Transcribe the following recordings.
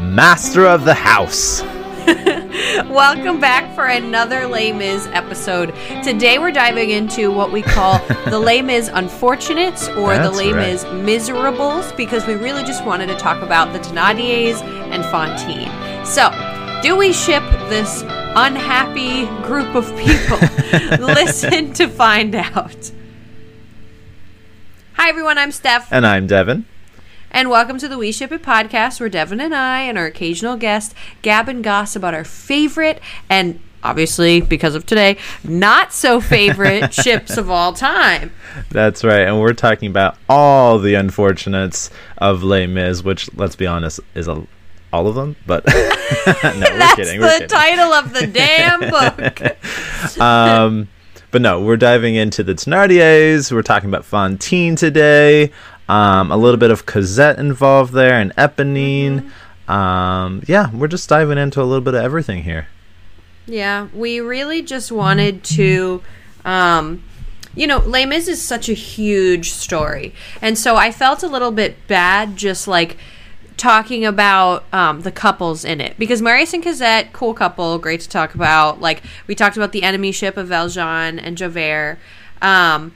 master of the house. Welcome back for another Les Mis episode. Today we're diving into what we call the Les Mis Unfortunates or the That's Les right. Mis Miserables because we really just wanted to talk about the Thénardiers and Fantine. So, do we ship this unhappy group of people? Listen to find out. Hi everyone, I'm Steph. And I'm Devin. And welcome to the We Ship It podcast, where Devin and I and our occasional guest gab and goss about our favorite and obviously, because of today, not so favorite ships of all time. That's right. And we're talking about all the unfortunates of Les Mis, which, let's be honest, is a, all of them. But no, we're That's kidding. the kidding. title of the damn book. um, but no, we're diving into the Thenardiers. We're talking about Fantine today. Um, a little bit of Cosette involved there and Eponine. Um, yeah, we're just diving into a little bit of everything here. Yeah, we really just wanted to, um, you know, Les Mis is such a huge story, and so I felt a little bit bad just like talking about um, the couples in it because Marius and Cosette, cool couple, great to talk about. Like we talked about the enemy ship of Valjean and Javert. Um,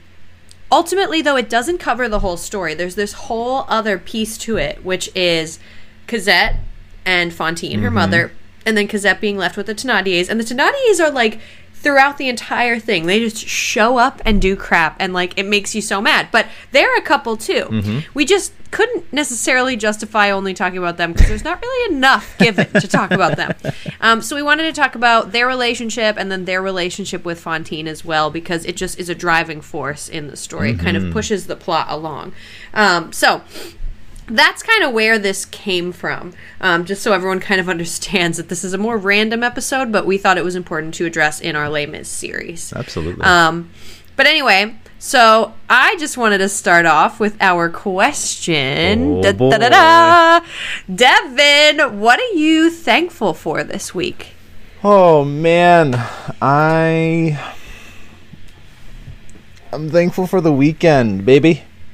ultimately, though, it doesn't cover the whole story. There's this whole other piece to it, which is Cosette and Fantine, her mm-hmm. mother, and then Cosette being left with the Thénardiers. And the Thénardiers are like throughout the entire thing. They just show up and do crap, and like it makes you so mad. But they're a couple too. We just couldn't necessarily justify only talking about them because there's not really enough given to talk about them. Um, so we wanted to talk about their relationship and then their relationship with Fantine as well because it just is a driving force in the story. It kind of pushes the plot along. Um, so that's kind of where this came from. Um, just so everyone kind of understands that this is a more random episode, but we thought it was important to address in our Les Mis series. Absolutely. Um, but anyway, so I just wanted to start off with our question. Oh. Devin, what are you thankful for this week? Oh man, I I'm thankful for the weekend, baby.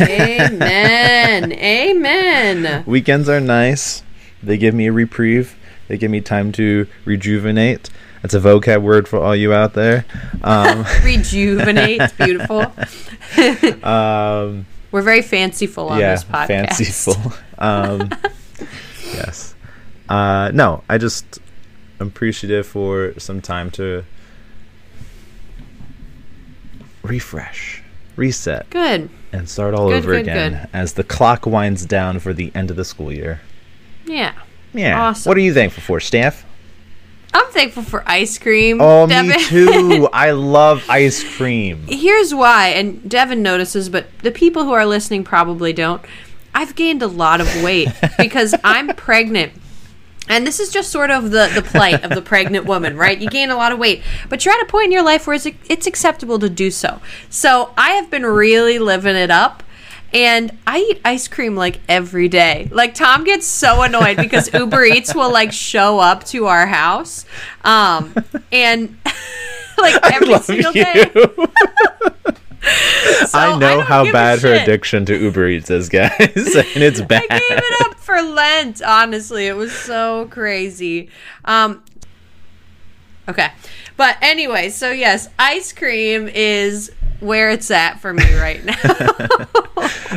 Amen. Amen. Weekends are nice. They give me a reprieve. They give me time to rejuvenate. That's a vocab word for all you out there. Um, Rejuvenate. It's beautiful. um, We're very fanciful on yeah, this podcast. fanciful. Um, yes. Uh, no, I just am appreciative for some time to refresh, reset, Good. And start all Good, over good, again good. as the clock winds down for the end of the school year. Yeah. Yeah. Awesome. What are you thankful for, Steph? I'm thankful for ice cream. Oh, Devin. me too. I love ice cream. Here's why, and Devin notices, but the people who are listening probably don't. I've gained a lot of weight because I'm pregnant. And this is just sort of the, the plight of the pregnant woman, right? You gain a lot of weight, but you're at a point in your life where it's, it's acceptable to do so. So I have been really living it up. And I eat ice cream like every day. Like Tom gets so annoyed because Uber Eats will like show up to our house, um, and like every single you. day. So I know don't how bad her addiction to Uber Eats is, guys, and it's bad. I gave it up for Lent. Honestly, it was so crazy. Um, okay, but anyway, so yes, ice cream is where it's at for me right now.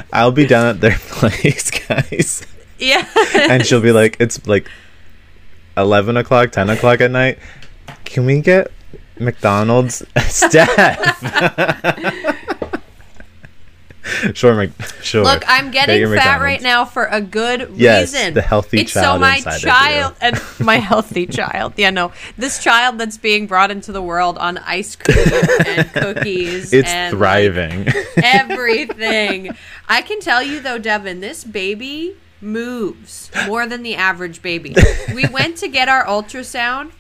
I'll be down at their place, guys, yeah, and she'll be like, "It's like eleven o'clock, ten o'clock at night. Can we get McDonald's, Steph. sure, Mc- sure. Look, I'm getting fat right now for a good Yes, reason. the healthy it's so my inside of you. child and my healthy child. Yeah, no, this child that's being brought into the world on ice cream and cookies. It's and, like, thriving. everything. I can tell you though, Devin, this baby moves more than the average baby. We went to get our ultrasound,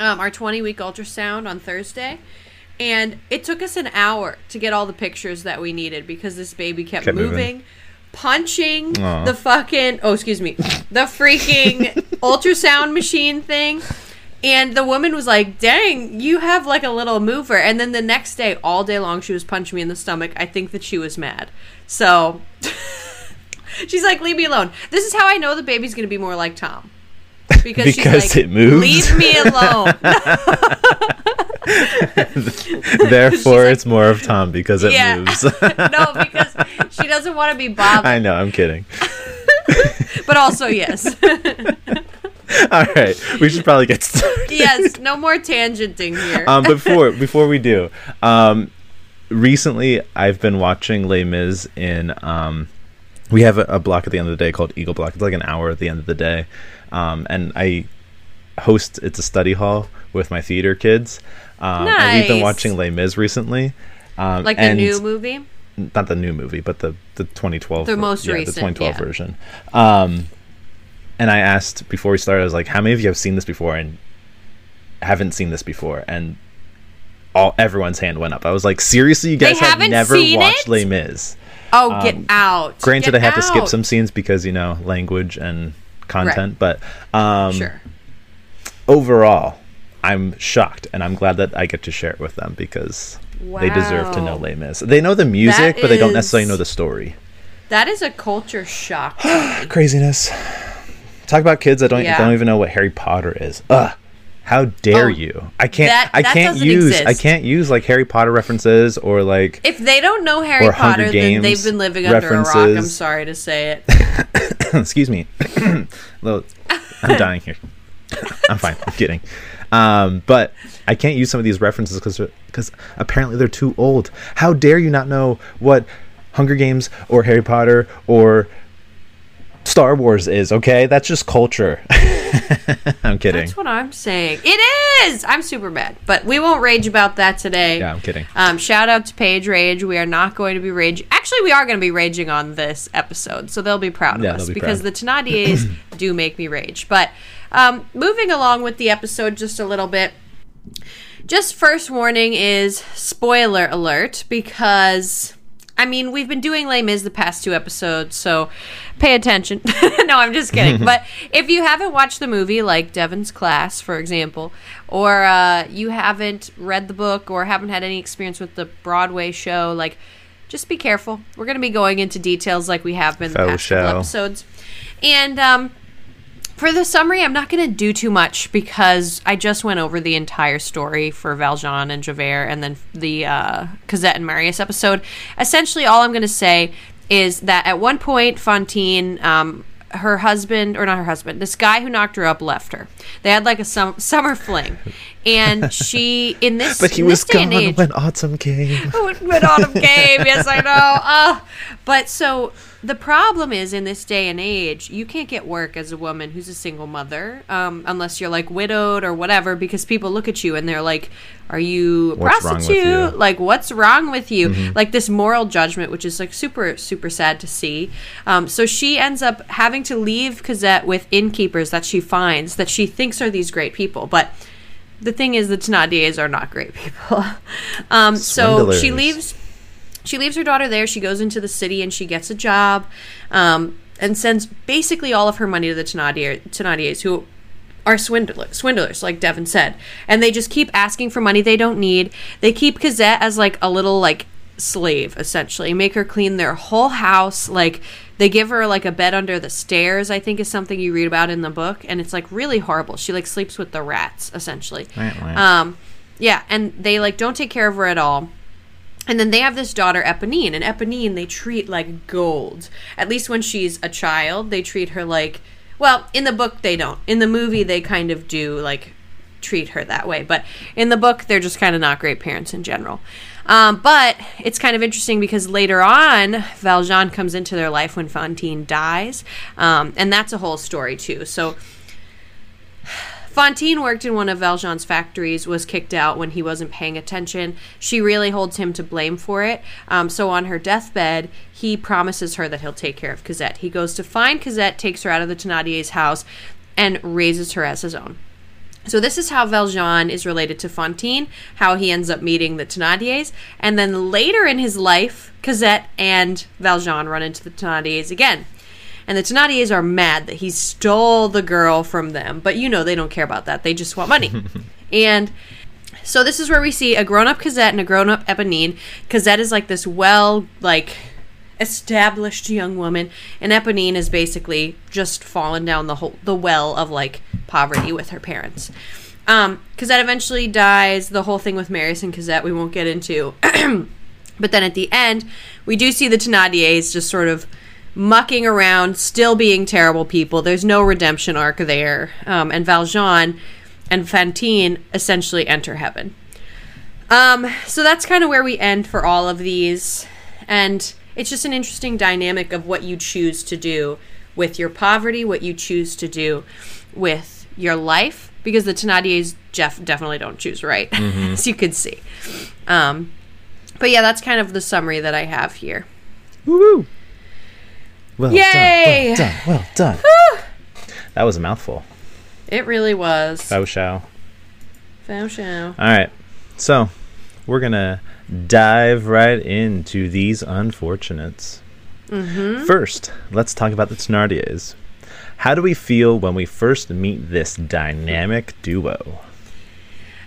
um, our 20 week ultrasound on Thursday. And it took us an hour to get all the pictures that we needed because this baby kept, Kept moving. moving, punching Aw. the fucking, oh, excuse me, the freaking ultrasound machine thing. And the woman was like, dang, you have like a little mover. And then the next day, all day long, she was punching me in the stomach. I think that she was mad. So She's like, leave me alone. This is how I know the baby's going to be more like Tom. Because, she's Because like, it moves? Leave me alone. Therefore, like- it's more of Tom because it Yeah. moves. no, because she doesn't want to be bothered. I know. I'm kidding. But also, yes. All right, we should probably get started. yes, no more tangenting here. um, before before we do, um, recently I've been watching Les Mis in. Um, we have a, a block at the end of the day called Eagle Block. It's like an hour at the end of the day, um, and I host. It's a study hall with my theater kids, um, and we've been watching Les Mis recently. Um, like the new movie? not the new movie, but the the 2012, The most yeah, recent, the 2012 yeah. version. Um, and I asked before we started, I was like, "How many of you have seen this before?" And haven't seen this before, and all everyone's hand went up. I was like, "Seriously, you guys have never watched it? Les Mis?" Oh, get Um, out. Granted, Get I have to skip some scenes because you know language and content, but um, Sure. overall, I'm shocked, and I'm glad that I get to share it with them because they deserve to know Wow. Les Mis. They know the music, but they don't necessarily know the story. That is a culture shock. craziness. Talk about kids that don't Yeah. don't even know what Harry Potter is. Ugh. How dare Oh, you? I can't that- I that can't use I can't use like Harry Potter references or like if they don't know Harry Potter, then they've been living under a rock. I'm sorry to say it. excuse me. I'm dying here. I'm fine. I'm kidding. Um, but I can't use some of these references because because apparently they're too old. How dare you not know what Hunger Games or Harry Potter or Star Wars is? Okay, that's just culture. I'm kidding. That's what I'm saying. It is. I'm super mad, but we won't rage about that today. Yeah, I'm kidding. Um, shout out to Page Rage. We are not going to be rage. Actually, we are going to be raging on this episode, so they'll be proud of Yeah, us be because proud. the Thenardiers do make me rage. But um, moving along with the episode just a little bit. Just first warning is spoiler alert because I mean we've been doing Les Mis the past two episodes, so pay attention. no, I'm just kidding. but if you haven't watched the movie, like Devin's Class, for example, or uh, you haven't read the book or haven't had any experience with the Broadway show, like just be careful. We're going to be going into details like we have been the past couple episodes, and um, for the summary, I'm not going to do too much because I just went over the entire story for Valjean and Javert and then the uh, Cosette and Marius episode. Essentially, all I'm going to say is that at one point, Fantine, um, her husband, or not her husband, this guy who knocked her up left her. They had like a sum- summer fling. And she, in this, But he was this day and gone age, when autumn came. when autumn came. Yes, I know. Uh, but so the problem is in this day and age, you can't get work as a woman who's a single mother, um, unless you're like widowed or whatever, because people look at you and they're like, "Are you a What's prostitute? you?" Mm-hmm. Like, what's wrong with you?" Like this moral judgment, which is like super super sad to see. Um, so she ends up having to leave Cosette with innkeepers that she finds that she thinks are these great people, but the thing is the Thenardiers are not great people. um, so she leaves she leaves her daughter there. She goes into the city and she gets a job, um, and sends basically all of her money to the Thenardier, Thenardiers, who are swindlers, swindlers, like Devin said, and they just keep asking for money they don't need. They keep Cosette as like a little like slave, essentially, make her clean their whole house. Like they give her like a bed under the stairs. I think is something you read about in the book, and it's like really horrible. She like sleeps with the rats, essentially. Wah, wah. Um, yeah, and they like don't take care of her at all. And then they have this daughter, Eponine, and Eponine they treat like gold. At least when she's a child, they treat her like. Well, in the book they don't. In the movie they kind of do like treat her that way, but in the book they're just kind of not great parents in general. Um, but it's kind of interesting because later on, Valjean comes into their life when Fantine dies, um, and that's a whole story too. So Fantine worked in one of Valjean's factories, was kicked out when he wasn't paying attention. She really holds him to blame for it. Um, so on her deathbed, he promises her that he'll take care of Cosette. He goes to find Cosette, takes her out of the Thénardier's house, and raises her as his own. So this is how Valjean is related to Fantine, how he ends up meeting the Thénardiers, and then later in his life, Cosette and Valjean run into the Thénardiers again. And the Thénardiers are mad that he stole the girl from them, but you know they don't care about that. They just want money. and so this is where we see a grown-up Cosette and a grown-up Eponine. Cosette is like this well, like established young woman, and Eponine is basically just fallen down the whole the well of like poverty with her parents. Um, Cosette eventually dies. The whole thing with Marius and Cosette we won't get into. but then at the end, we do see the Thénardiers just sort of mucking around, still being terrible people. There's no redemption arc there. Um, and Valjean and Fantine essentially enter heaven. Um, so that's kind of where we end for all of these. And it's just an interesting dynamic of what you choose to do with your poverty, what you choose to do with your life, because the Thénardiers Jeff definitely don't choose right, as you can see. Um, but yeah, that's kind of the summary that I have here. Woo! Well Yay! done, well done, well done. that was a mouthful. It really was. Faux show. Faux show. All right, so we're gonna dive right into these unfortunates. First, let's talk about the Thenardiers. How do we feel when we first meet this dynamic duo?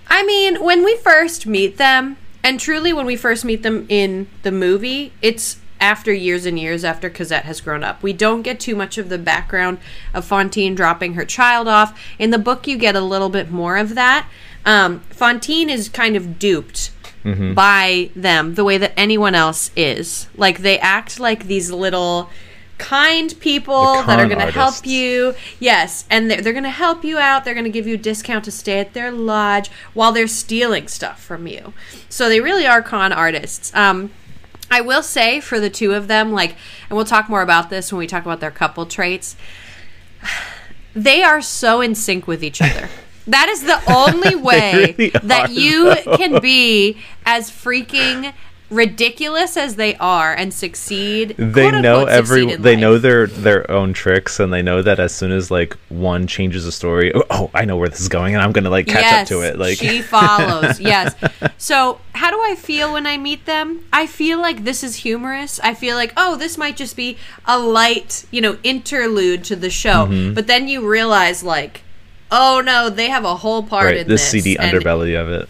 I mean, when we first meet them, and truly when we first meet them in the movie, it's after years and years after Cosette has grown up. We don't get too much of the background of Fantine dropping her child off. In the book, you get a little bit more of that. Um, Fantine is kind of duped by them the way that anyone else is. Like, they act like these little kind people that are going to help you. Yes, and they're, they're going to help you out. They're going to give you a discount to stay at their lodge while they're stealing stuff from you. So they really are con artists. Um, I will say for the two of them, like, and we'll talk more about this when we talk about their couple traits. They are so in sync with each other. That is the only way really that are, you can be as freaking ridiculous as they are and succeed. They know every. They life. know their their own tricks, and they know that as soon as like one changes a story, oh, oh, I know where this is going, and I'm gonna like catch up to it. Like she follows. yes. So how do I feel when I meet them? I feel like this is humorous. I feel like oh, this might just be a light, you know, interlude to the show. Mm-hmm. But then you realize like. Oh no, they have a whole part right, in the this. seedy underbelly of it.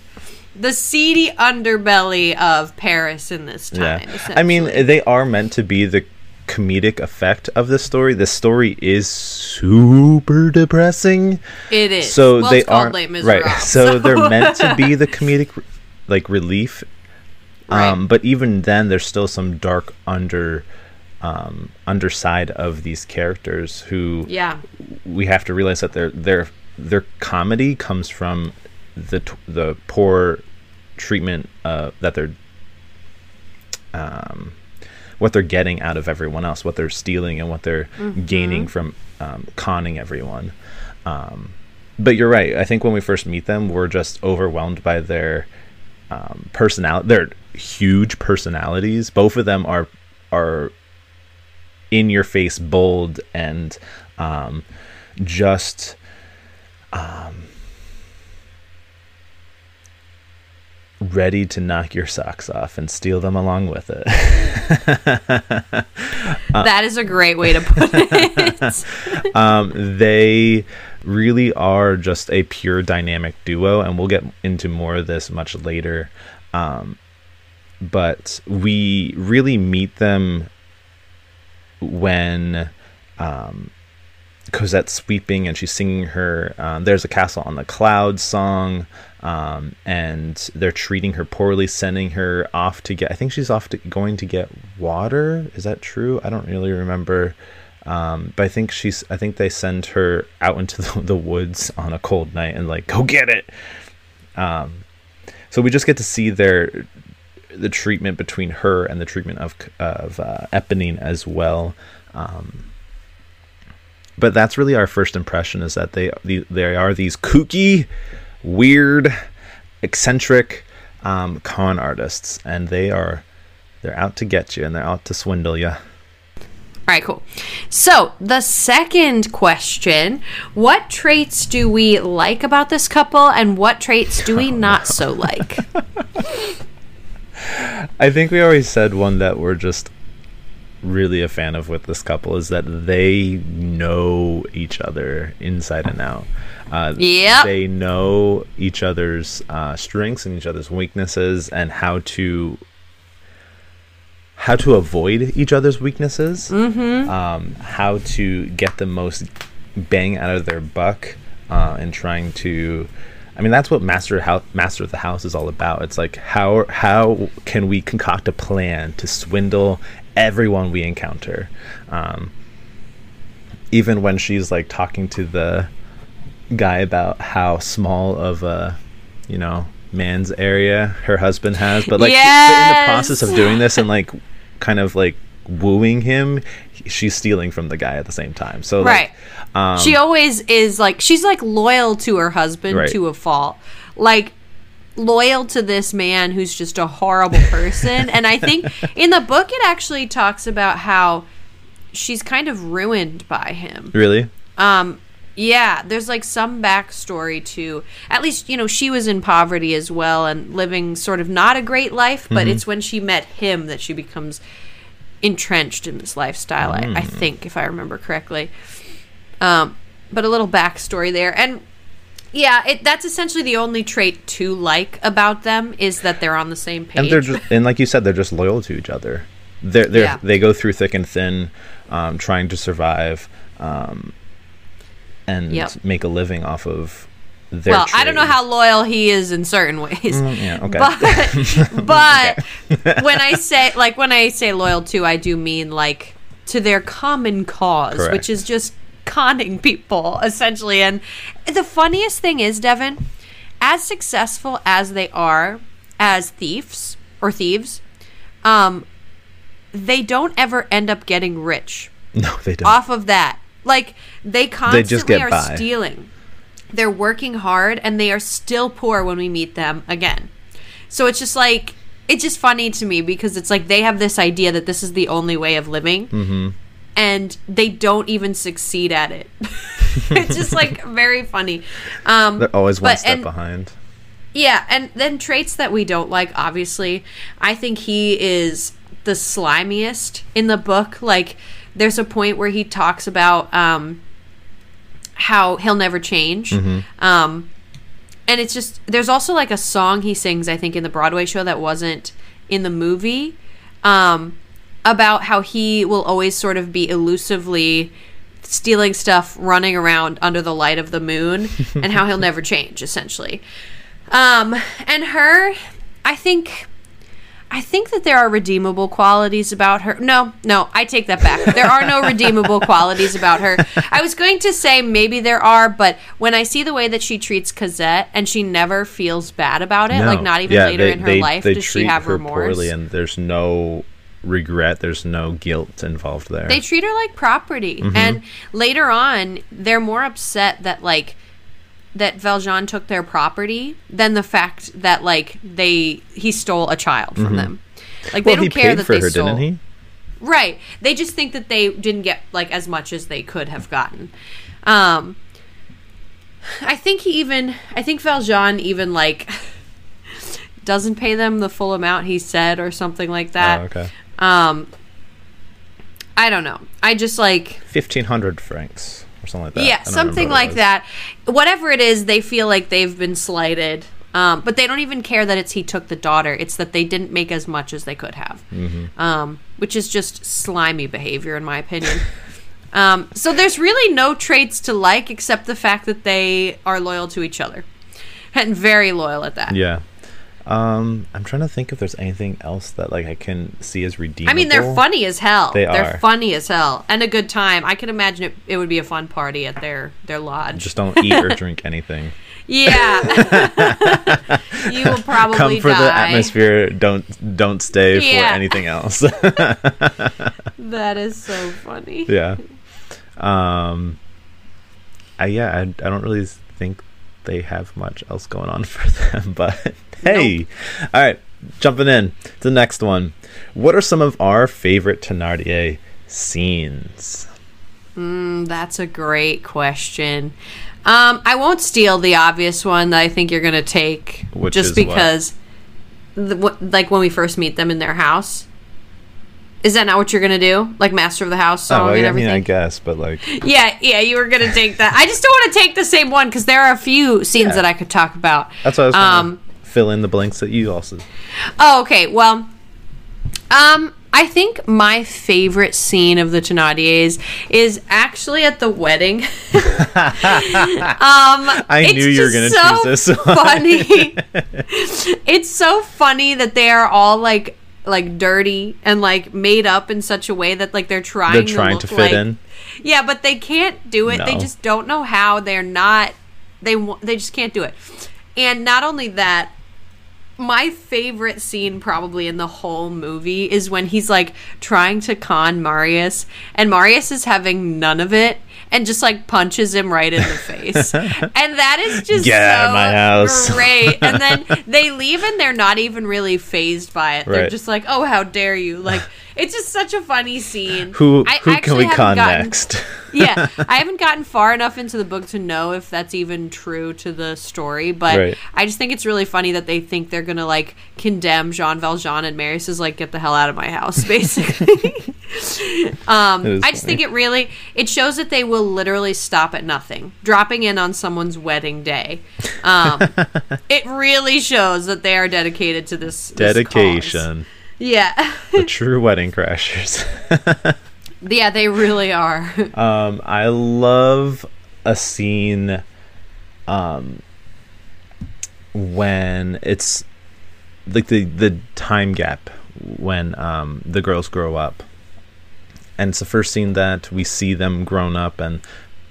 The seedy underbelly of Paris in this time. Yeah, I mean, they are meant to be the comedic effect of the story. The story is super depressing. it is. so Well, they Les right. Miserables, So, they're meant to be the comedic like relief. Um, Right. but even then, there's still some dark under um, underside of these characters who yeah. we have to realize that their their their comedy comes from the t- the poor treatment uh, that they're um, what they're getting out of everyone else, what they're stealing, and what they're gaining from um, conning everyone. Um, but you're right. I think when we first meet them, we're just overwhelmed by their um, personality. Their huge personalities. Both of them are are in your face, bold, and um, just um, ready to knock your socks off and steal them along with it. that is a great way to put it. um, they really are just a pure dynamic duo, and we'll get into more of this much later. Um, but we really meet them when um, Cosette's sweeping and she's singing her um, "There's a Castle on the Clouds" song, um, and they're treating her poorly, sending her off to get. I think she's off to going to get water. Is that true? I don't really remember. Um, but I think she's. I think they send her out into the, the woods on a cold night and like go get it. Um, so we just get to see their the treatment between her and the treatment of of uh, Eponine as well. Um, but that's really our first impression is that they they are these kooky, weird, eccentric um, con artists, and they are they're out to get you and they're out to swindle you. All right, cool. So, the second question What traits do we like about this couple, and what traits do we not so like? I think we already said one that we're just really a fan of with this couple is that they know each other inside and out. Uh, Yep. They know each other's uh, strengths and each other's weaknesses and how to how to avoid each other's weaknesses, mm-hmm. um, how to get the most bang out of their buck, uh, and trying to. I mean, that's what master house, master of the house is all about. It's like how how can we concoct a plan to swindle everyone we encounter, um, even when she's like talking to the guy about how small of a you know man's area her husband has, but like in the process of doing this and like kind of like wooing him, she's stealing from the guy at the same time. So Right. like, um, she always is like she's like loyal to her husband Right. to a fault. Like loyal to this man who's just a horrible person. and I think in the book it actually talks about how she's kind of ruined by him. really Um, yeah, there's like some backstory to at least you know she was in poverty as well and living sort of not a great life, but it's when she met him that she becomes entrenched in this lifestyle. I, I think, if I remember correctly. Um, but a little backstory there, and yeah, it, that's essentially the only trait to like about them is that they're on the same page. and they're just and like you said they're just loyal to each other they're, they're Yeah. they go through thick and thin um, trying to survive um, and Yep. make a living off of well, I don't know how loyal he is in certain ways. Mm, yeah okay but but when I say like when I say loyal to, I do mean like to their common cause, Correct. which is just conning people essentially. And the funniest thing is, Devin, as successful as they are as thieves or thieves, um, they don't ever end up getting rich no they don't off of that. Like they constantly just get are by. stealing. They're working hard and they are still poor when we meet them again. So it's just like it's just funny to me because it's like they have this idea that this is the only way of living. Mm-hmm. And they don't even succeed at it. it's just like very funny. Um, they're always one but- step and- behind yeah, and then traits that we don't like, obviously. I think he is the slimiest in the book. Like, there's a point where he talks about um, how he'll never change. Um, and it's just, there's also like a song he sings, I think, in the Broadway show that wasn't in the movie um, about how he will always sort of be elusively stealing stuff, running around under the light of the moon, and how he'll never change, essentially. Um, and her, I think, I think that there are redeemable qualities about her. No, no, I take that back. There are no redeemable qualities about her. I was going to say maybe there are, but when I see the way that she treats Cosette and she never feels bad about it, like not even Yeah, later they- in her they- life they does she have her remorse. poorly and there's no regret there's no guilt involved there They treat her like property. Mm-hmm. And later on, they're more upset that like that Valjean took their property than the fact that like they he stole a child from them. Like they Mm-hmm. don't care that they her stole. Right. They just think that they didn't get like as much as they could have gotten. Um I think he even I think Valjean even like doesn't pay them the full amount he said or something like that. oh, okay Um I don't know. I just like 1500 francs or something like that yeah, something like that. Whatever it is, they feel like they've been slighted. Um, but they don't even care that it's he took the daughter. It's that they didn't make as much as they could have, Mm-hmm. um, which is just slimy behavior, in my opinion. um, so there's really no traits to like except the fact that they are loyal to each other, and very loyal at that. yeah um i'm trying to think if there's anything else that like i can see as redeemable I mean, they're funny as hell. They are are. funny as hell, and a good time. I can imagine it, it would be a fun party at their their lodge. just don't eat or drink anything Yeah. you will probably come for die. the atmosphere don't don't stay Yeah. for anything else That is so funny. yeah um I, yeah I, I don't really think they have much else going on for them but hey. All right jumping in. To the next one. What are some of our favorite Thenardier scenes? Mm, that's a great question. Um, I won't steal the obvious one that I think you're going to take Which just because, the, like, when we first meet them in their house. Is that not what you're going to do? Like Master of the House song oh well, and yeah, I mean? I guess but like yeah, yeah, you were going to take that. I just don't want to take the same one because there are a few scenes Yeah. that I could talk about. that's what I was Um, fill in the blanks that you also Oh, okay. Well, um, I think my favorite scene of the Thenardiers is actually at the wedding. um, I knew you were going to so choose this one. funny. it's so funny that they are all like like dirty and like made up in such a way that like they're trying They're trying to, to look fit like- in. Yeah, but they can't do it. They just don't know how. They're not. They they just can't do it. And not only that, my favorite scene probably in the whole movie is when he's like trying to con Marius, and Marius is having none of it. And just like punches him right in the face, and that is just Get out of so my house. great. And then they leave, and they're not even really phased by it. They're just like, "Oh, how dare you!" Like it's just such a funny scene. Who I who can we con gotten- next? yeah, I haven't gotten far enough into the book to know if that's even true to the story, but Right. I just think it's really funny that they think they're gonna like condemn Jean Valjean and Marius is like, get the hell out of my house, basically. um, I just funny. think it really it shows that they will literally stop at nothing, dropping in on someone's wedding day. Um, it really shows that they are dedicated to this this. Dedication. Yeah, the true wedding crashers. yeah, they really are. Um, I love a scene um, when it's like the the time gap when um, the girls grow up, and it's the first scene that we see them grown up, and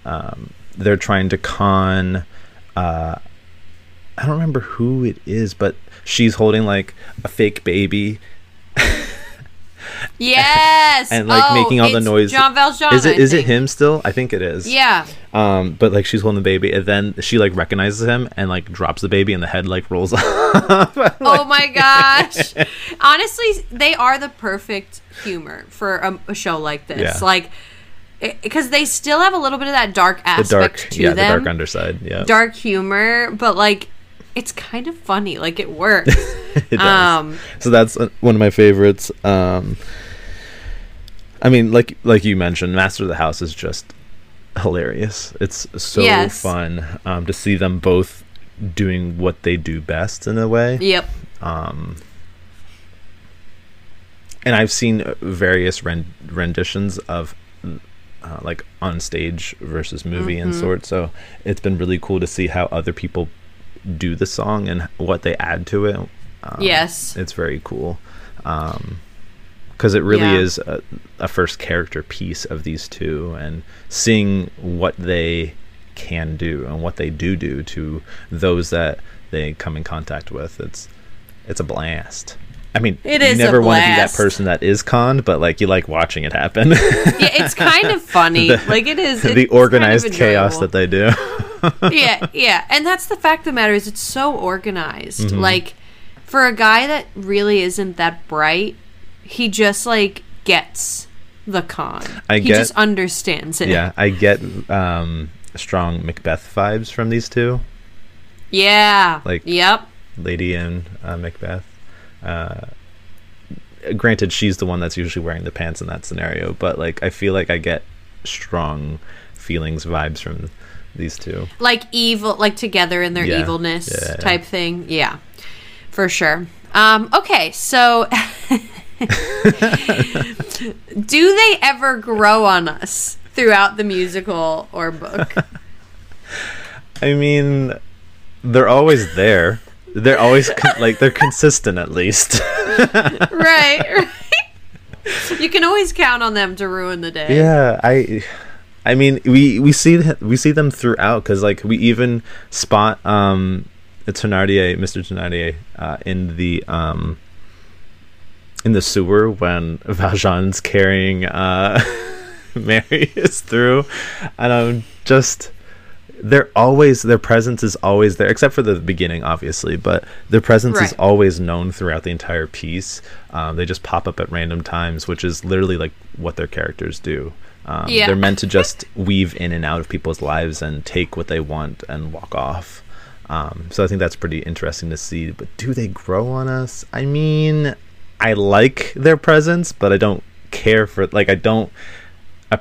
um, they're trying to con. Uh, I don't remember who it is, but she's holding like a fake baby Yes, and like Oh, making all the noise. Jean Valjean. Is it is it him still? I think it is. Yeah. Um, but like she's holding the baby, and then she like recognizes him and like drops the baby, and the head like rolls off. oh my gosh. Honestly, they are the perfect humor for a, a show like this. Yeah. Like, because they still have a little bit of that dark the aspect dark, to yeah, the them, dark underside. Yeah, dark humor, but like, it's kind of funny. Like, it works. it does. um, so that's uh, one of my favorites. Um, I mean, like like you mentioned, Master of the House is just hilarious. It's so Yes. fun um, to see them both doing what they do best in a way. yep. um, and I've seen various ren- renditions of uh, like on stage versus movie and Mhm. sort. So it's been really cool to see how other people do the song and what they add to it. Um, Yes. it's very cool because it really Yeah. is a, a first character piece of these two, and seeing what they can do and what they do do to those that they come in contact with. It's it's a blast. I mean, It you never want to be that person that is conned, but like you like watching it happen. Yeah, it's kind of funny. The- like, it is. the it's kind of organized chaos that they do. yeah, yeah, and that's the fact of the matter is it's so organized. Mm-hmm. Like for a guy that really isn't that bright, he just like gets the con. I he get- just understands it. yeah, I get um, strong Macbeth vibes from these two. Yeah. Like- Yep. Lady and uh, Macbeth. Uh, granted, she's the one that's usually wearing the pants in that scenario, but like I feel like I get strong feelings, vibes from these two. Like evil like together in their Yeah, evilness yeah. type thing. Yeah. For sure. Um okay, so do they ever grow on us throughout the musical or book? I mean, they're always there. They're always con- like they're consistent at least. right, right. You can always count on them to ruin the day. yeah, I. I mean, we we see th- we see them throughout because like we even spot um, Thenardier, Mr. Thenardier, uh, in the um, in the sewer when Valjean's carrying uh, Marius through, and I'm just they're always their presence is always there except for the beginning obviously but their presence is always known throughout the entire piece. Um, they just pop up at random times which is literally like what their characters do um, Yeah. they're meant to just weave in and out of people's lives and take what they want and walk off um, so i think that's pretty interesting to see but do they grow on us i mean i like their presence but i don't care for like i don't I,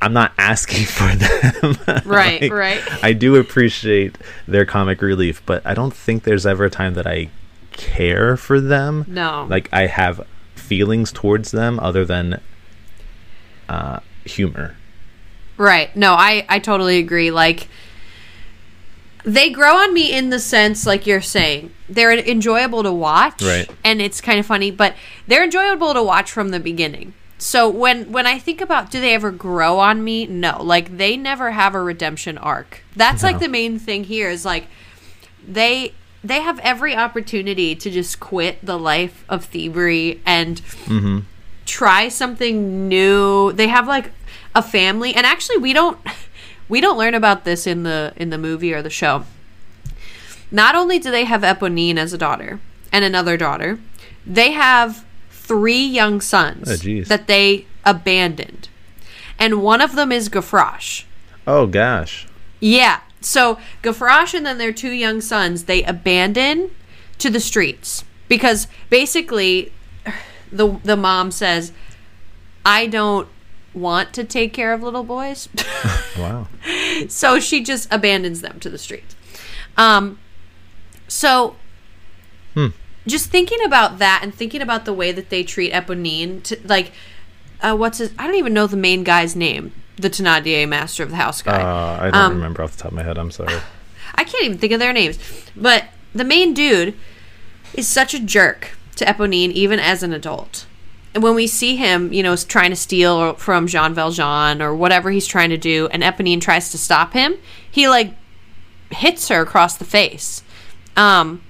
i'm not asking for them Right, Like, right. I do appreciate their comic relief, but I don't think there's ever a time that I care for them. No. Like I have feelings towards them other than uh, humor. Right. No, I I totally agree. Like they grow on me in the sense like you're saying. They're enjoyable to watch Right. and it's kind of funny, but they're enjoyable to watch from the beginning. So when when I think about do they ever grow on me? No. Like they never have a redemption arc. That's like the main thing here is like they they have every opportunity to just quit the life of thievery and mm-hmm. Try something new. They have like a family, and actually, we don't we don't learn about this in the in the movie or the show. Not only do they have Eponine as a daughter and another daughter, they have three young sons Oh, that they abandoned, and one of them is Gavroche. Oh gosh. Yeah. So Gavroche and then their two young sons they abandon to the streets because basically the the mom says, "I don't want to take care of little boys," Wow. so she just abandons them to the streets. Um. So. Just thinking about that and thinking about the way that they treat Eponine, to, like, uh, what's his? I don't even know the main guy's name. The Thénardier master of the house guy. Uh, I don't Um, remember off the top of my head. I'm sorry. I can't even think of their names. But the main dude is such a jerk to Eponine, even as an adult. And when we see him, you know, trying to steal from Jean Valjean or whatever he's trying to do, and Eponine tries to stop him, he like hits her across the face. Um,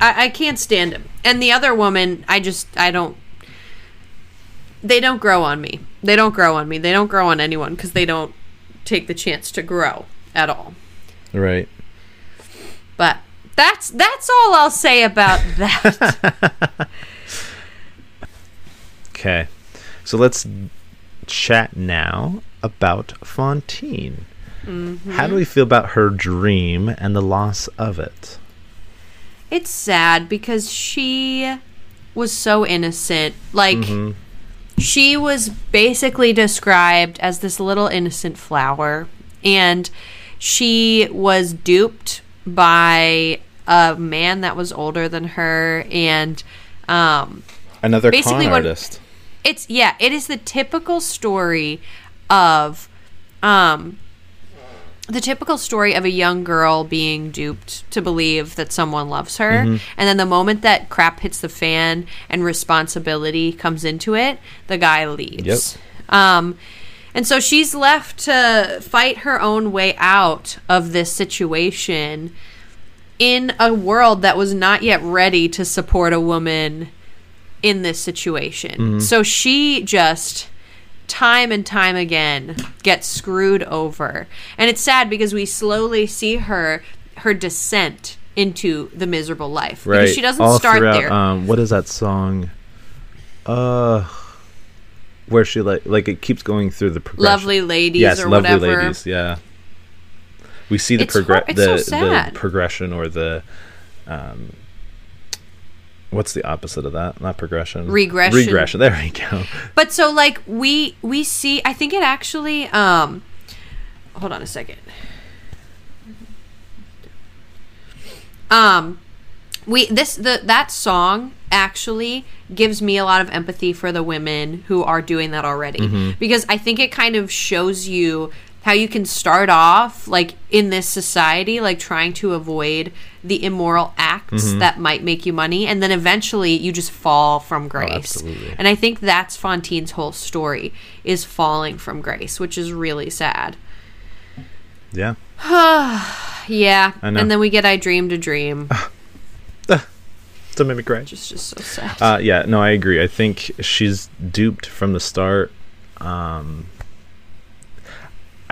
I, I can't stand him. And the other woman, I just, I don't. They don't grow on me. They don't grow on me. They don't grow on anyone because they don't take the chance to grow at all. Right. But that's that's all I'll say about that. Okay. So let's chat now about Fantine. Mm-hmm. How do we feel about her dream and the loss of it? it's sad because she was so innocent. Like mm-hmm. she was basically described as this little innocent flower and she was duped by a man that was older than her and um Another Basically con what- artist. it's yeah it is the typical story of um the typical story of a young girl being duped to believe that someone loves her. And then the moment that crap hits the fan and responsibility comes into it the guy leaves. Um and so she's left to fight her own way out of this situation in a world that was not yet ready to support a woman in this situation. So she just time and time again gets screwed over. And it's sad because we slowly see her her descent into the miserable life. Right. Because she doesn't All start there. Um, what is that song? Uh, where she like like it keeps going through the progression. Lovely ladies yes, or lovely whatever. ladies. Yeah. We see the progress, the, so the progression or the, um, what's the opposite of that? Not progression. Regression. Regression. There we go. But so like we we see I think it actually um hold on a second. Um we this the that song actually gives me a lot of empathy for the women who are doing that already. Mm-hmm. Because I think it kind of shows you how you can start off like in this society like trying to avoid the immoral acts mm-hmm. that might make you money and then eventually you just fall from oh, grace. absolutely. and i think that's fantine's whole story is falling from grace which is really sad. Yeah. yeah. And then we get i dreamed a dream Don't make me cry. which is just so sad Uh, yeah, no, I agree. I think she's duped from the start. Um,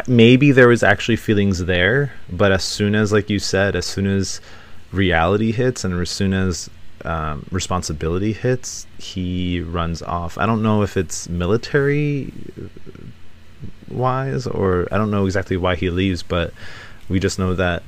maybe there was actually feelings there, but as soon as, like you said, as soon as reality hits and as soon as um, responsibility hits, he runs off. I don't know if it's military wise or I don't know exactly why he leaves, but we just know that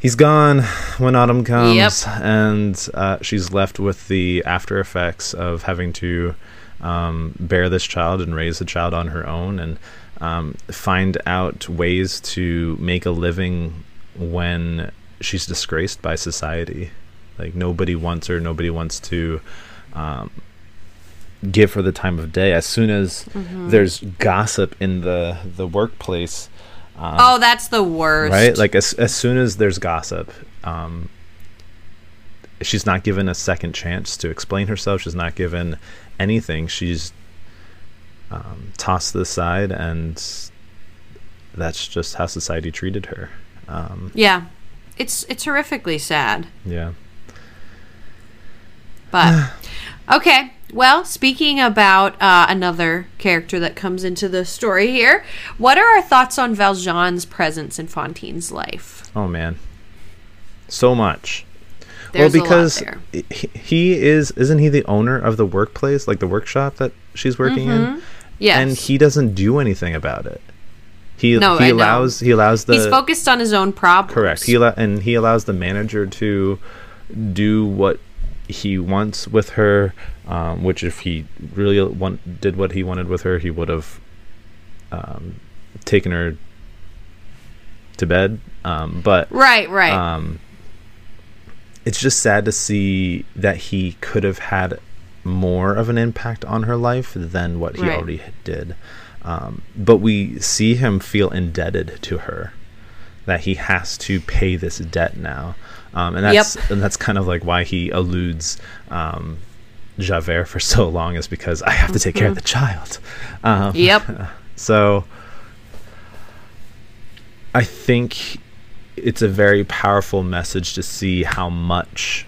he's gone when autumn comes Yep. and uh, she's left with the after effects of having to um, bear this child and raise the child on her own and um, find out ways to make a living when she's disgraced by society like nobody wants her nobody wants to um, give her the time of day. As soon as Mm-hmm. there's gossip in the the workplace, um, Oh, that's the worst. right? Like as as soon as there's gossip, um, she's not given a second chance to explain herself. She's not given anything. She's um, tossed to the side, and that's just how society treated her. Um, yeah, it's it's horrifically sad. yeah. But okay. Well, speaking about uh, another character that comes into the story here, what are our thoughts on Valjean's presence in Fantine's life? Oh man, so much. There's well, because a lot there. he, is isn't he the owner of the workplace, like the workshop that she's working in, Yes. and he doesn't do anything about it. He No, he I know. allows he allows the He's focused on his own problems. correct. He and he allows the manager to do what he wants with her. Um, which, if he really want, did what he wanted with her, he would have um, taken her to bed. Um, but Right, right. um, it's just sad to see that he could have had more of an impact on her life than what he Right. already did. Um, but we see him feel indebted to her, that he has to pay this debt now, um, and that's and that's kind of like why he eludes um, Javert for so long is because I have to take care of the child. Um, Yep. so I think it's a very powerful message to see how much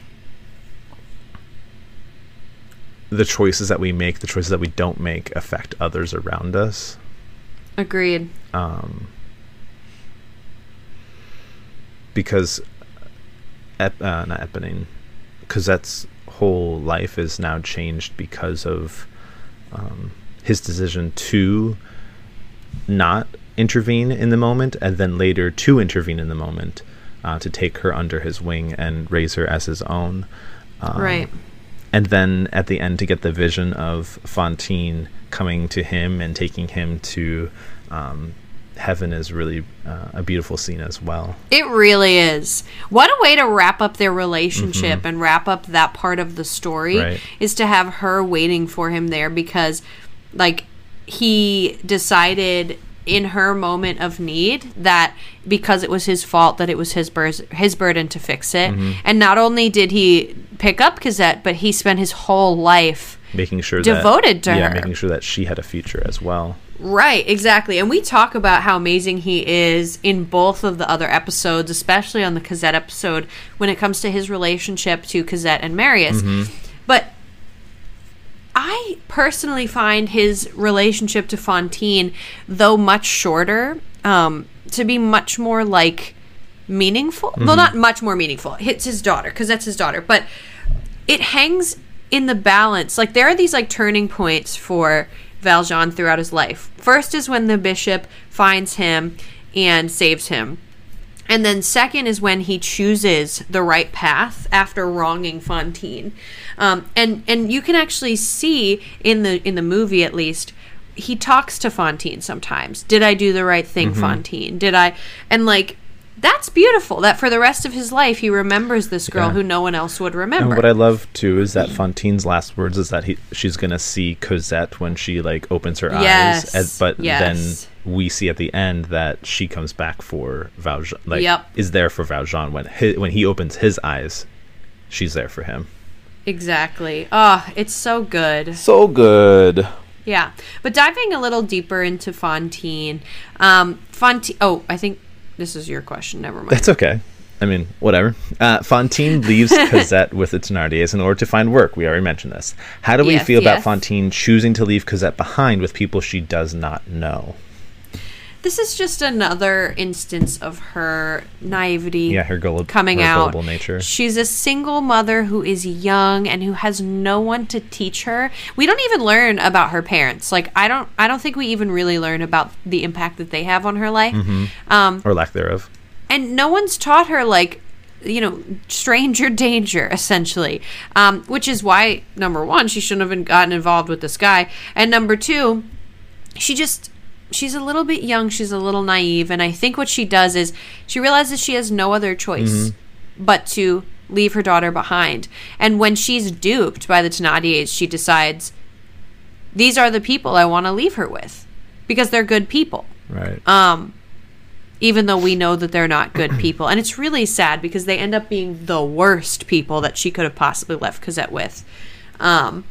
the choices that we make, the choices that we don't make, affect others around us. Agreed. Um, because, ep- uh, not Eponine, Cosette's whole life is now changed because of um, his decision to not intervene in the moment and then later to intervene in the moment uh, to take her under his wing and raise her as his own. Um, right. and then at the end to get the vision of Fantine coming to him and taking him to um, heaven is really uh, a beautiful scene as well. It really is. What a way to wrap up their relationship and wrap up that part of the story Mm-hmm. Right. is to have her waiting for him there because like he decided in her moment of need that because it was his fault that it was his bur- his burden to fix it. Mm-hmm. And not only did he pick up Cosette, but he spent his whole life Making sure Devoted that, to yeah, her. making sure that she had a future as well. Right, exactly. And we talk about how amazing he is in both of the other episodes, especially on the Cosette episode when it comes to his relationship to Cosette and Marius. But I personally find his relationship to Fantine, though much shorter, um, to be much more like meaningful. Well, not much more meaningful. It's his daughter, because that's his daughter. But it hangs in the balance. Like there are these like turning points for Valjean throughout his life. First is when the bishop finds him and saves him. And then second is when he chooses the right path after wronging Fantine. Um, and and you can actually see in the in the movie at least he talks to Fantine sometimes. Did I do the right thing, Fantine? Did I and like that's beautiful that for the rest of his life he remembers this girl Yeah. who no one else would And remember. what I love too is that Fantine's last words is that he she's gonna see Cosette when she like opens her Yes, eyes, and, but yes. then we see at the end that she comes back for Valjean, like Yep. is there for Valjean when he, when he opens his eyes, she's there for him. exactly. Oh, it's so good. So good. Yeah, but diving a little deeper into Fantine, um, Fantine. Oh, I think this is your question. Never mind. That's okay. I mean, whatever. Uh, Fantine leaves Cosette with the Thénardiers in order to find work. We already mentioned this. How do we Yes, feel about yes. Fantine choosing to leave Cosette behind with people she does not know? This is just another instance of her naivety. Yeah, her gullible, coming her out. gullible nature. She's a single mother who is young and who has no one to teach her. We don't even learn about her parents. Like I don't I don't think we even really learn about the impact that they have on her life. Mm-hmm. Um, or lack thereof. and no one's taught her like you know stranger danger essentially um, which is why number one she shouldn't have gotten involved with this guy and number two she just she's a little bit young she's a little naive and i think what she does is she realizes she has no other choice but to leave her daughter behind and when she's duped by the Thénardiers she decides these are the people I want to leave her with because they're good people. Right. Um, even though we know that they're not good people. And it's really sad because they end up being the worst people that she could have possibly left Cosette with. Um,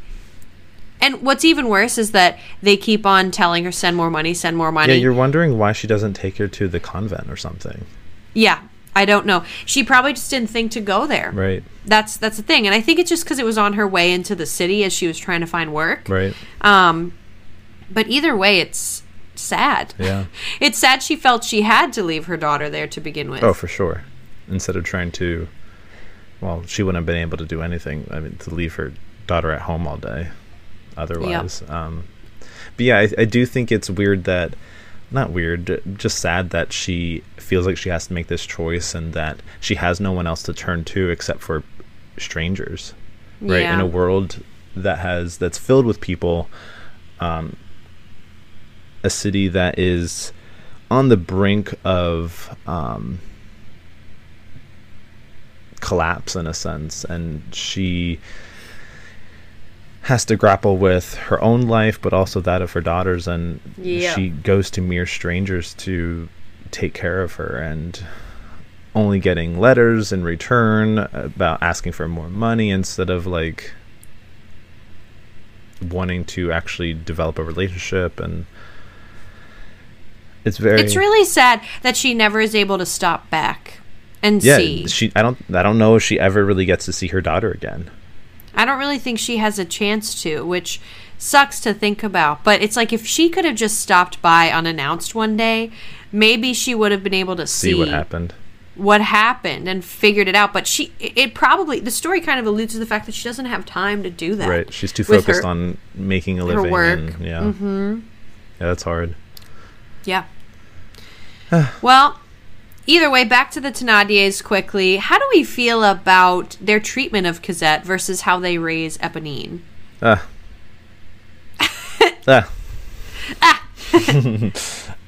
and what's even worse is that they keep on telling her, send more money, send more money. yeah, you're wondering why she doesn't take her to the convent or something. Yeah, I don't know. She probably just didn't think to go there. Right. That's that's the thing, and I think it's just because it was on her way into the city as she was trying to find work. Right. Um, but either way, it's sad. Yeah. It's sad she felt she had to leave her daughter there to begin with. Oh, for sure. Instead of trying to, well, she wouldn't have been able to do anything. I mean, to leave her daughter at home all day, otherwise. Um, but yeah, I, I do think it's weird that, not weird, just sad that she feels like she has to make this choice and that she has no one else to turn to except for strangers, right? In a world that has that's filled with people, um, a city that is on the brink of um, collapse in a sense, and she has to grapple with her own life, but also that of her daughters, and she goes to mere strangers to take care of her, and only getting letters in return about asking for more money instead of like wanting to actually develop a relationship and it's very It's really sad that she never is able to stop back and yeah see. she i don't i don't know if she ever really gets to see her daughter again I don't really think she has a chance to, which sucks to think about. But it's like if she could have just stopped by unannounced one day, maybe she would have been able to see, see what happened what happened and figured it out. But she, it probably, the story kind of alludes to the fact that she doesn't have time to do that. right she's too focused her- on making a living. her work. and yeah mm-hmm. yeah that's hard Yeah. well, either way, back to the Thenardiers quickly. How do we feel about their treatment of Cosette versus how they raise Eponine? ah ah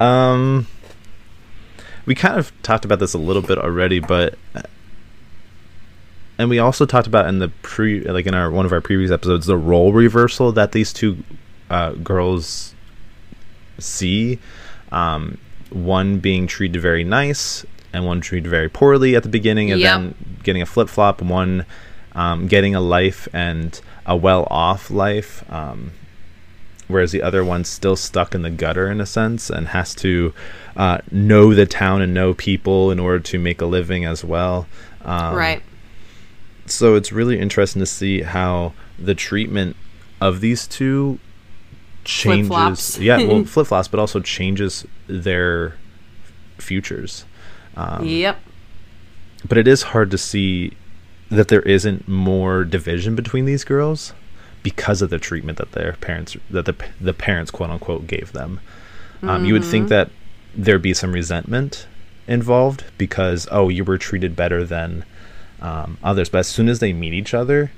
um we kind of talked about this a little bit already but and we also talked about in the pre like in our one of our previous episodes the role reversal that these two uh, girls see um, one being treated very nice and one treated very poorly at the beginning and Yep. then getting a flip flop one um, getting a life and a well off life um, whereas the other one's still stuck in the gutter in a sense and has to uh, know the town and know people in order to make a living as well um, right. so it's really interesting to see how the treatment of these two changes Flip-flops. yeah well flip flops but also changes their futures um, yep. but it is hard to see that there isn't more division between these girls because of the treatment that their parents that the, the parents quote unquote gave them um, you would think that there'd be some resentment involved because oh you were treated better than um, others but as soon as they meet each other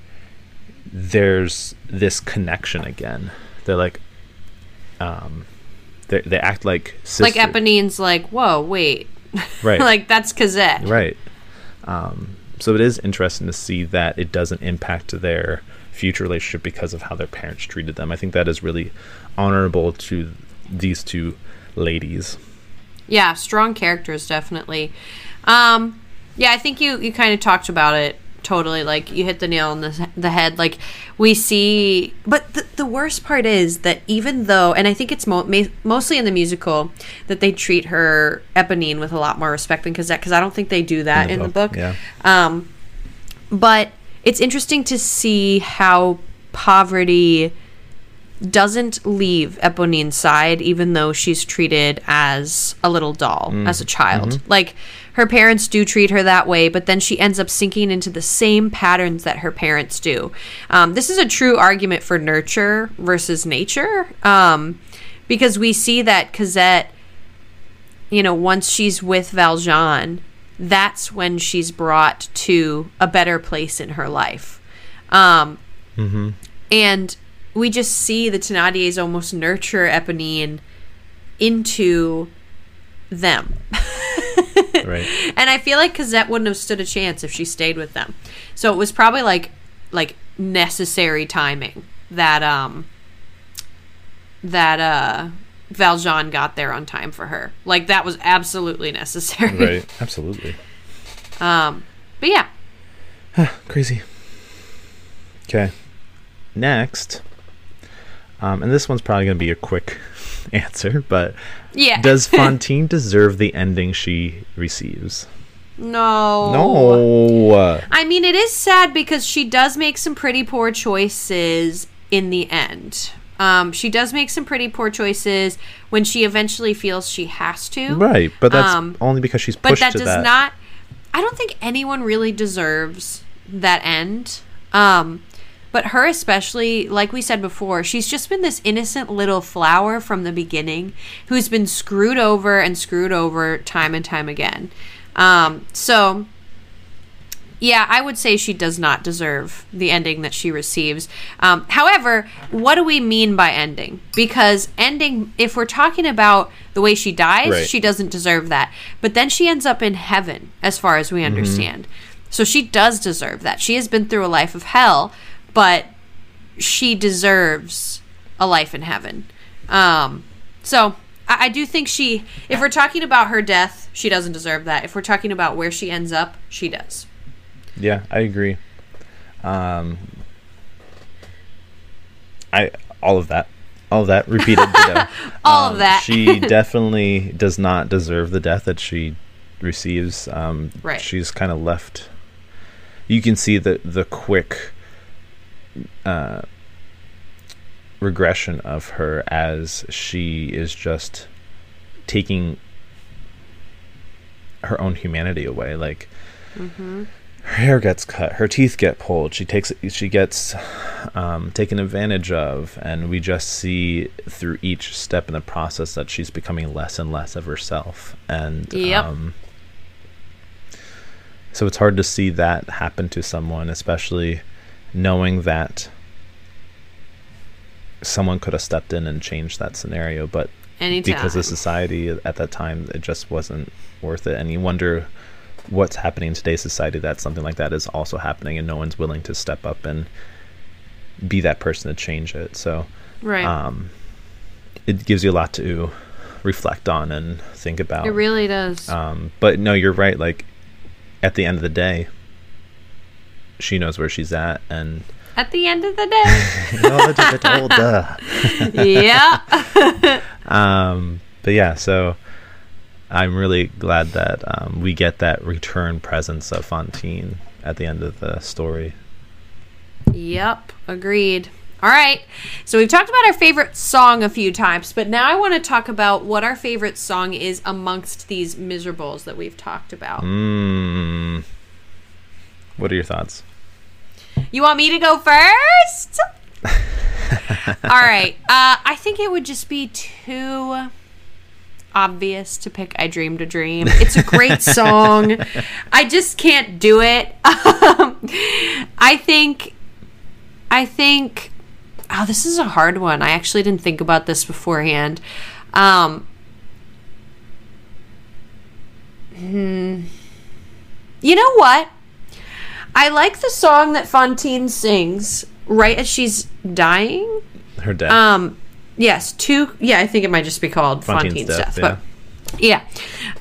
there's this connection again they're like um they, they act like sisters. Like Eponine's like, whoa, wait. Right like that's Cosette. Right. Um, so it is interesting to see that it doesn't impact their future relationship because of how their parents treated them. I think that is really honorable to these two ladies. Yeah, strong characters definitely. Um, yeah, I think you you kind of talked about it totally. Like you hit the nail on the the head. Like we see, but the the worst part is that even though, and I think it's mo- ma- mostly in the musical that they treat her Eponine with a lot more respect than Cosette, because I don't think they do that in the, book. Yeah. Um, but it's interesting to see how poverty doesn't leave Eponine's side, even though she's treated as a little doll, as a child. Like, her parents do treat her that way, but then she ends up sinking into the same patterns that her parents do. Um, this is a true argument for nurture versus nature, um, because we see that Cosette, you know, once she's with Valjean, that's when she's brought to a better place in her life. Um, and we just see the Thénardiers almost nurture Eponine into them. Right. and I feel like Cosette wouldn't have stood a chance if she stayed with them. So it was probably like like necessary timing that um that uh Valjean got there on time for her. Like that was absolutely necessary. Right. Absolutely. Um but yeah. Crazy. Okay. Next. Um, and this one's probably going to be a quick answer, but Yeah. does Fantine deserve the ending she receives? no. No. I mean, it is sad because she does make some pretty poor choices in the end. Um, she does make some pretty poor choices when she eventually feels she has to. Right, but that's Um, only because she's But pushed that to does that. not. I don't think anyone really deserves that end. Um, but her especially, like we said before, she's just been this innocent little flower from the beginning who's been screwed over and screwed over time and time again. Um, so yeah, I would say she does not deserve the ending that she receives. Um, however, what do we mean by ending? Because ending, if we're talking about the way she dies, Right. she doesn't deserve that. But then she ends up in heaven, as far as we understand. So she does deserve that. She has been through a life of hell, but she deserves a life in heaven. Um, so I, I do think she, if we're talking about her death, she doesn't deserve that. If we're talking about where she ends up, she does. Yeah, I agree. Um, I all of that, all of that repeated. All of Um, that. she definitely does not deserve the death that she receives. Um, Right. She's kind of left. You can see the the quick uh, regression of her as she is just taking her own humanity away. Like her hair gets cut, her teeth get pulled. She takes she gets um, taken advantage of, and we just see through each step in the process that she's becoming less and less of herself. And Yep. um, so it's hard to see that happen to someone, especially knowing that someone could have stepped in and changed that scenario, but Anytime. because of society at that time, it just wasn't worth it. And you wonder what's happening in today's society that something like that is also happening, and no one's willing to step up and be that person to change it. So, right. um, it gives you a lot to reflect on and think about. it really does. Um, but no, you're right. Like at the end of the day, she knows where she's at, and At the end of the day. a little bit older. yeah. Um, but yeah, so I'm really glad that um, we get that return presence of Fantine at the end of the story. Yep, agreed. All right. So we've talked about our favorite song a few times, but now I want to talk about what our favorite song is amongst these miserables that we've talked about. Mm. What are your thoughts? You want me to go first? All right. Uh, I think it would just be too obvious to pick I Dreamed a Dream. It's a great song. I just can't do it. Um, I think I think oh this is a hard one. I actually didn't think about this beforehand. Um hmm. You know what? I like the song that Fantine sings right as she's dying. Her death. Um, yes, two. Yeah, I think it might just be called Fantine's Fantine's, Death, Death. But yeah,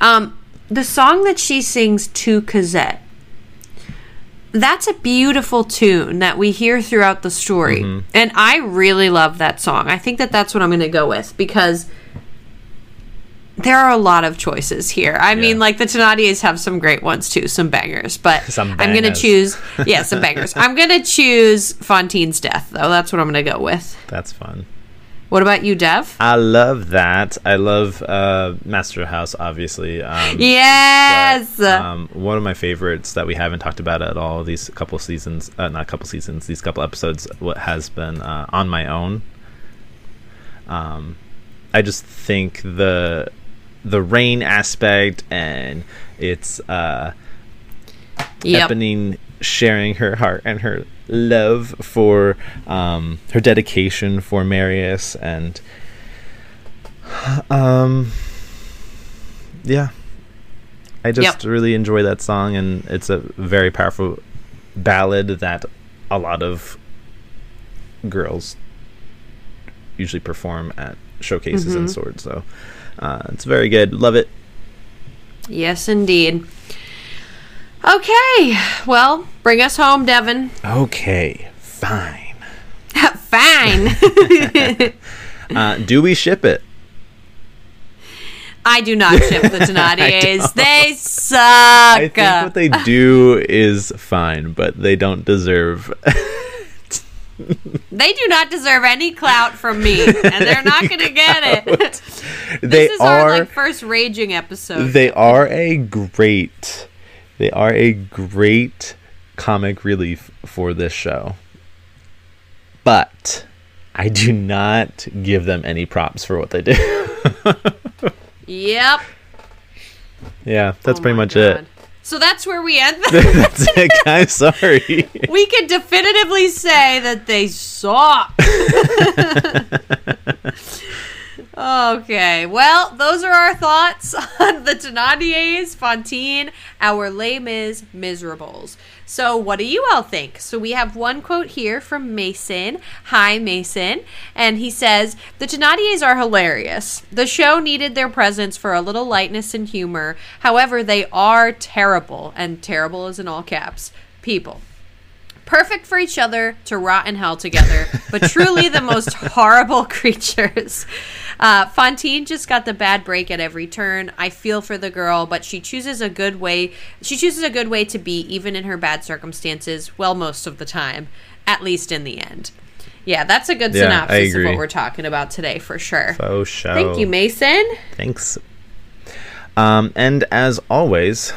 um, the song that she sings to Cosette. That's a beautiful tune that we hear throughout the story, Mm-hmm. and I really love that song. I think that that's what I'm going to go with because there are a lot of choices here. I mean, like the Thenardiers have some great ones too, some bangers. But Some I'm going to choose, yeah, some bangers. I'm going to choose Fantine's Death, though. That's what I'm going to go with. That's fun. What about you, Dev? I love that. I love uh, Master House, obviously. Um, Yes. but, um, one of my favorites that we haven't talked about at all these couple seasons, uh, not a couple seasons, these couple episodes, what has been uh, on my own. Um, I just think the the rain aspect and it's uh, yep. Eponine sharing her heart and her love for um, her dedication for Marius and um yeah I just Yep. really enjoy that song and it's a very powerful ballad that a lot of girls usually perform at showcases and swords. So uh, it's very good. Love it. Yes, indeed. Okay, well, bring us home, Devin. Okay, fine. Fine. Uh, do we ship it? I do not ship the Thenardiers. They suck. I think what they do is fine, but they don't deserve. They do not deserve any clout from me, and they're not going to get it. they this is are. our like first raging episode. they are a great. They are a great comic relief for this show. But I do not give them any props for what they do. yep. yeah, that's Oh pretty much God. So that's where we end. that's it, guys. Sorry. we can definitively say that they suck. okay, well, those are our thoughts on the Thenardiers, Fantine, our Les Mis miserables. So, what do you all think? So, we have one quote here from Mason. Hi, Mason. And he says The Thenardiers are hilarious. The show needed their presence for a little lightness and humor. However, they are terrible, and terrible is in all caps, people perfect for each other to rot in hell together, but truly the most horrible creatures. Uh, Fantine just got the bad break at every turn. I feel for the girl, but she chooses a good way. She chooses a good way to be, even in her bad circumstances. Well, most of the time, at least in the end. Yeah, that's a good Yeah, synopsis of what we're talking about today, for sure. Faux show. Thank you, Mason. Thanks. Um, and as always,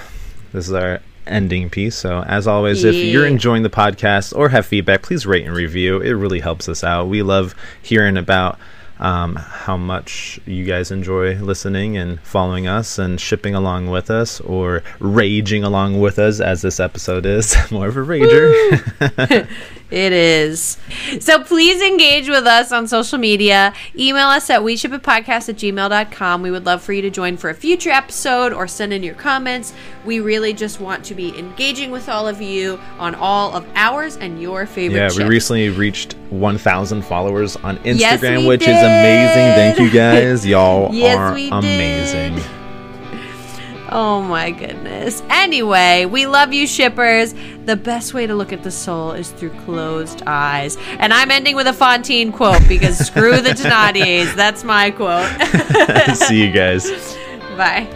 this is our ending piece. So, as always, if you're enjoying the podcast or have feedback, please rate and review. It really helps us out. We love hearing about um, how much you guys enjoy listening and following us and shipping along with us or raging along with us, as this episode is. More of a rager. It is. So please engage with us on social media. Email us at weshipitpodcast at gmail.com. We would love for you to join for a future episode or send in your comments. We really just want to be engaging with all of you on all of ours and your favorite yeah, we recently reached 1,000 followers on Instagram, Yes, which is did. Amazing. Thank you guys. Y'all Yes, are amazing. did. Oh my goodness. Anyway, we love you, shippers. The best way to look at the soul is through closed eyes. And I'm ending with a Fantine quote because screw the Thenardiers. That's my quote. See you guys. Bye.